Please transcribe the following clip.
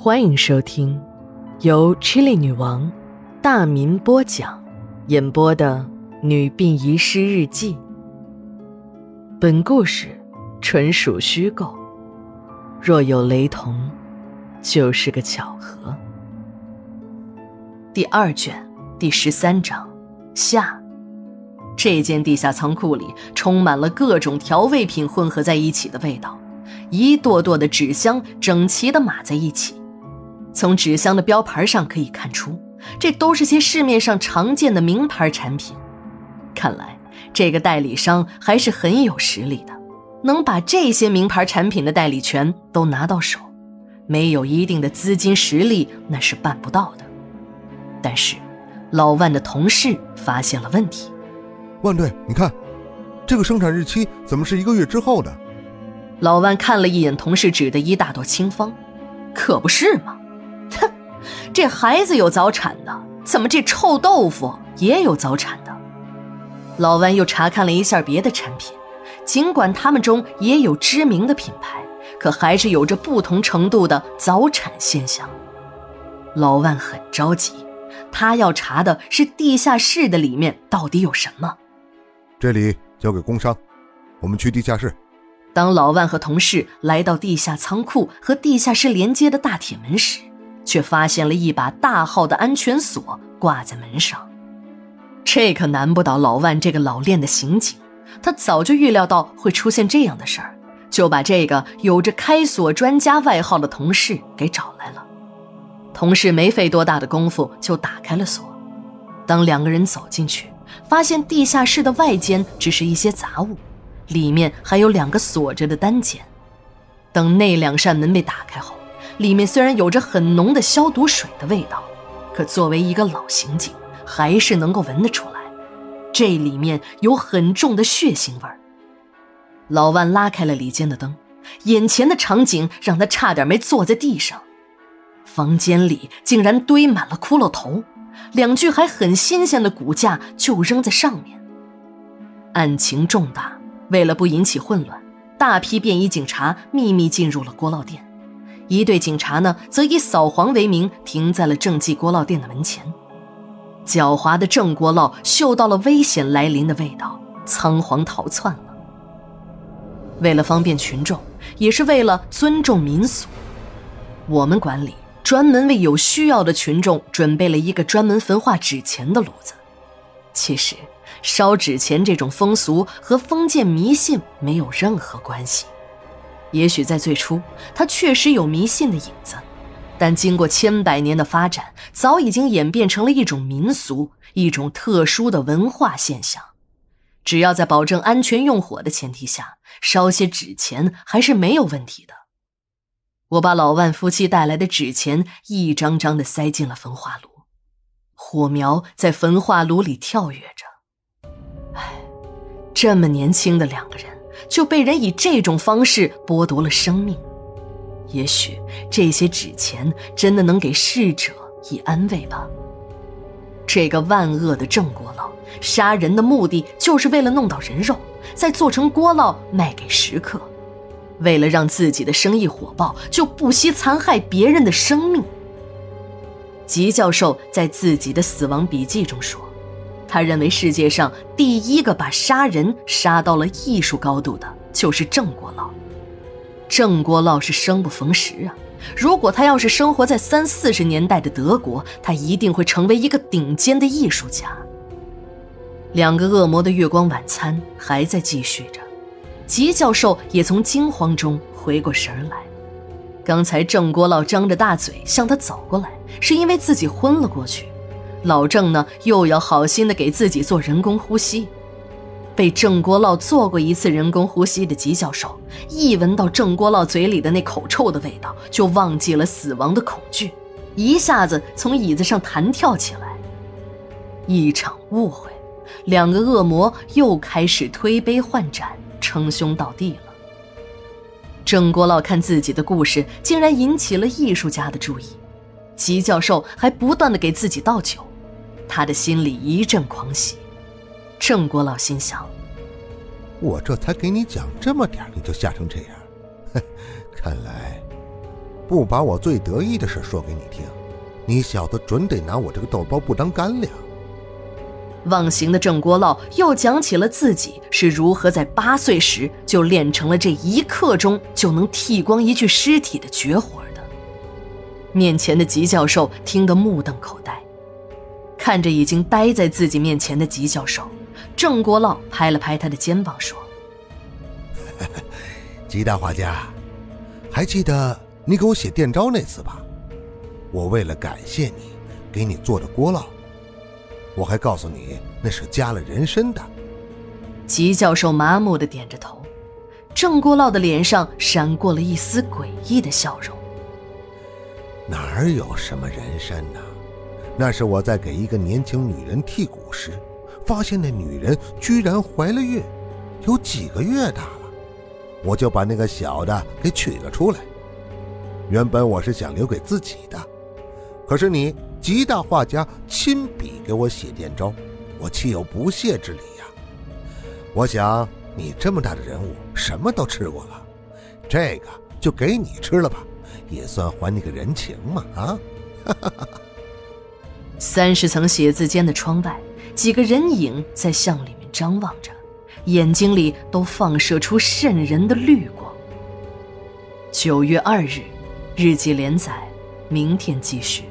欢迎收听由 Chili 女王大民播讲、演播的《女病遗失日记》。本故事纯属虚构，若有雷同，就是个巧合。第二卷第十三章下。这间地下仓库里充满了各种调味品混合在一起的味道，一垛垛的纸箱整齐的码在一起。从纸箱的标牌上可以看出，这都是些市面上常见的名牌产品。看来这个代理商还是很有实力的，能把这些名牌产品的代理权都拿到手，没有一定的资金实力那是办不到的。但是，老万的同事发现了问题。万队，你看，这个生产日期怎么是一个月之后的？老万看了一眼同事指的一大朵青方，可不是吗？哼，这孩子有早产的，怎么这臭豆腐也有早产的？老万又查看了一下别的产品，尽管他们中也有知名的品牌，可还是有着不同程度的早产现象。老万很着急，他要查的是地下室的里面到底有什么。这里交给工商，我们去地下室。当老万和同事来到地下仓库和地下室连接的大铁门时，却发现了一把大号的安全锁挂在门上。这可难不倒老万这个老练的刑警，他早就预料到会出现这样的事儿，就把这个有着“开锁专家”外号的同事给找来了。同事没费多大的功夫就打开了锁。当两个人走进去。发现地下室的外间只是一些杂物，里面还有两个锁着的单间。等那两扇门被打开后，里面虽然有着很浓的消毒水的味道，可作为一个老刑警，还是能够闻得出来，这里面有很重的血腥味儿。老万拉开了里间的灯，眼前的场景让他差点没坐在地上。房间里竟然堆满了骷髅头。两具还很新鲜的骨架就扔在上面。案情重大，为了不引起混乱，大批便衣警察秘密进入了锅烙店。一队警察呢，则以扫黄为名停在了正记锅烙店的门前。狡猾的郑锅烙嗅到了危险来临的味道，仓皇逃窜了。为了方便群众，也是为了尊重民俗，我们管理。专门为有需要的群众准备了一个专门焚化纸钱的炉子。其实，烧纸钱这种风俗和封建迷信没有任何关系。也许在最初，它确实有迷信的影子，但经过千百年的发展，早已经演变成了一种民俗，一种特殊的文化现象。只要在保证安全用火的前提下，烧些纸钱还是没有问题的。我把老万夫妻带来的纸钱一张张的塞进了焚化炉，火苗在焚化炉里跳跃着。唉，这么年轻的两个人就被人以这种方式剥夺了生命。也许这些纸钱真的能给逝者以安慰吧。这个万恶的郑国老杀人的目的就是为了弄到人肉，再做成锅烙卖给食客。为了让自己的生意火爆，就不惜残害别人的生命。吉教授在自己的死亡笔记中说：“他认为世界上第一个把杀人杀到了艺术高度的，就是郑国老。郑国老是生不逢时啊！如果他要是生活在三四十年代的德国，他一定会成为一个顶尖的艺术家。”两个恶魔的月光晚餐还在继续着。吉教授也从惊慌中回过神来。刚才郑国老张着大嘴向他走过来，是因为自己昏了过去。老郑呢，又要好心的给自己做人工呼吸。被郑国老做过一次人工呼吸的吉教授，一闻到郑国老嘴里的那口臭的味道，就忘记了死亡的恐惧，一下子从椅子上弹跳起来。一场误会，两个恶魔又开始推杯换盏。称兄道弟了。郑国老看自己的故事竟然引起了艺术家的注意，吉教授还不断的给自己倒酒，他的心里一阵狂喜。郑国老心想：我这才给你讲这么点你就吓成这样，看来不把我最得意的事说给你听，你小子准得拿我这个豆包不当干粮。忘形的郑国老又讲起了自己是如何在八岁时就练成了这一刻钟就能剃光一具尸体的绝活的。面前的吉教授听得目瞪口呆，看着已经呆在自己面前的吉教授，郑国老拍了拍他的肩膀说：“ 吉大画家，还记得你给我写电招那次吧？我为了感谢你，给你做的锅烙。”我还告诉你，那是加了人参的。吉教授麻木的点着头，郑国老的脸上闪过了一丝诡异的笑容。哪儿有什么人参呢？那是我在给一个年轻女人剔骨时，发现那女人居然怀了孕，有几个月大了，我就把那个小的给取了出来。原本我是想留给自己的，可是你。吉大画家亲笔给我写电招，我岂有不谢之理呀？我想你这么大的人物，什么都吃过了，这个就给你吃了吧，也算还你个人情嘛！啊哈哈哈！三十层写字间的窗外，几个人影在向里面张望着，眼睛里都放射出渗人的绿光。九月二日，日记连载，明天继续。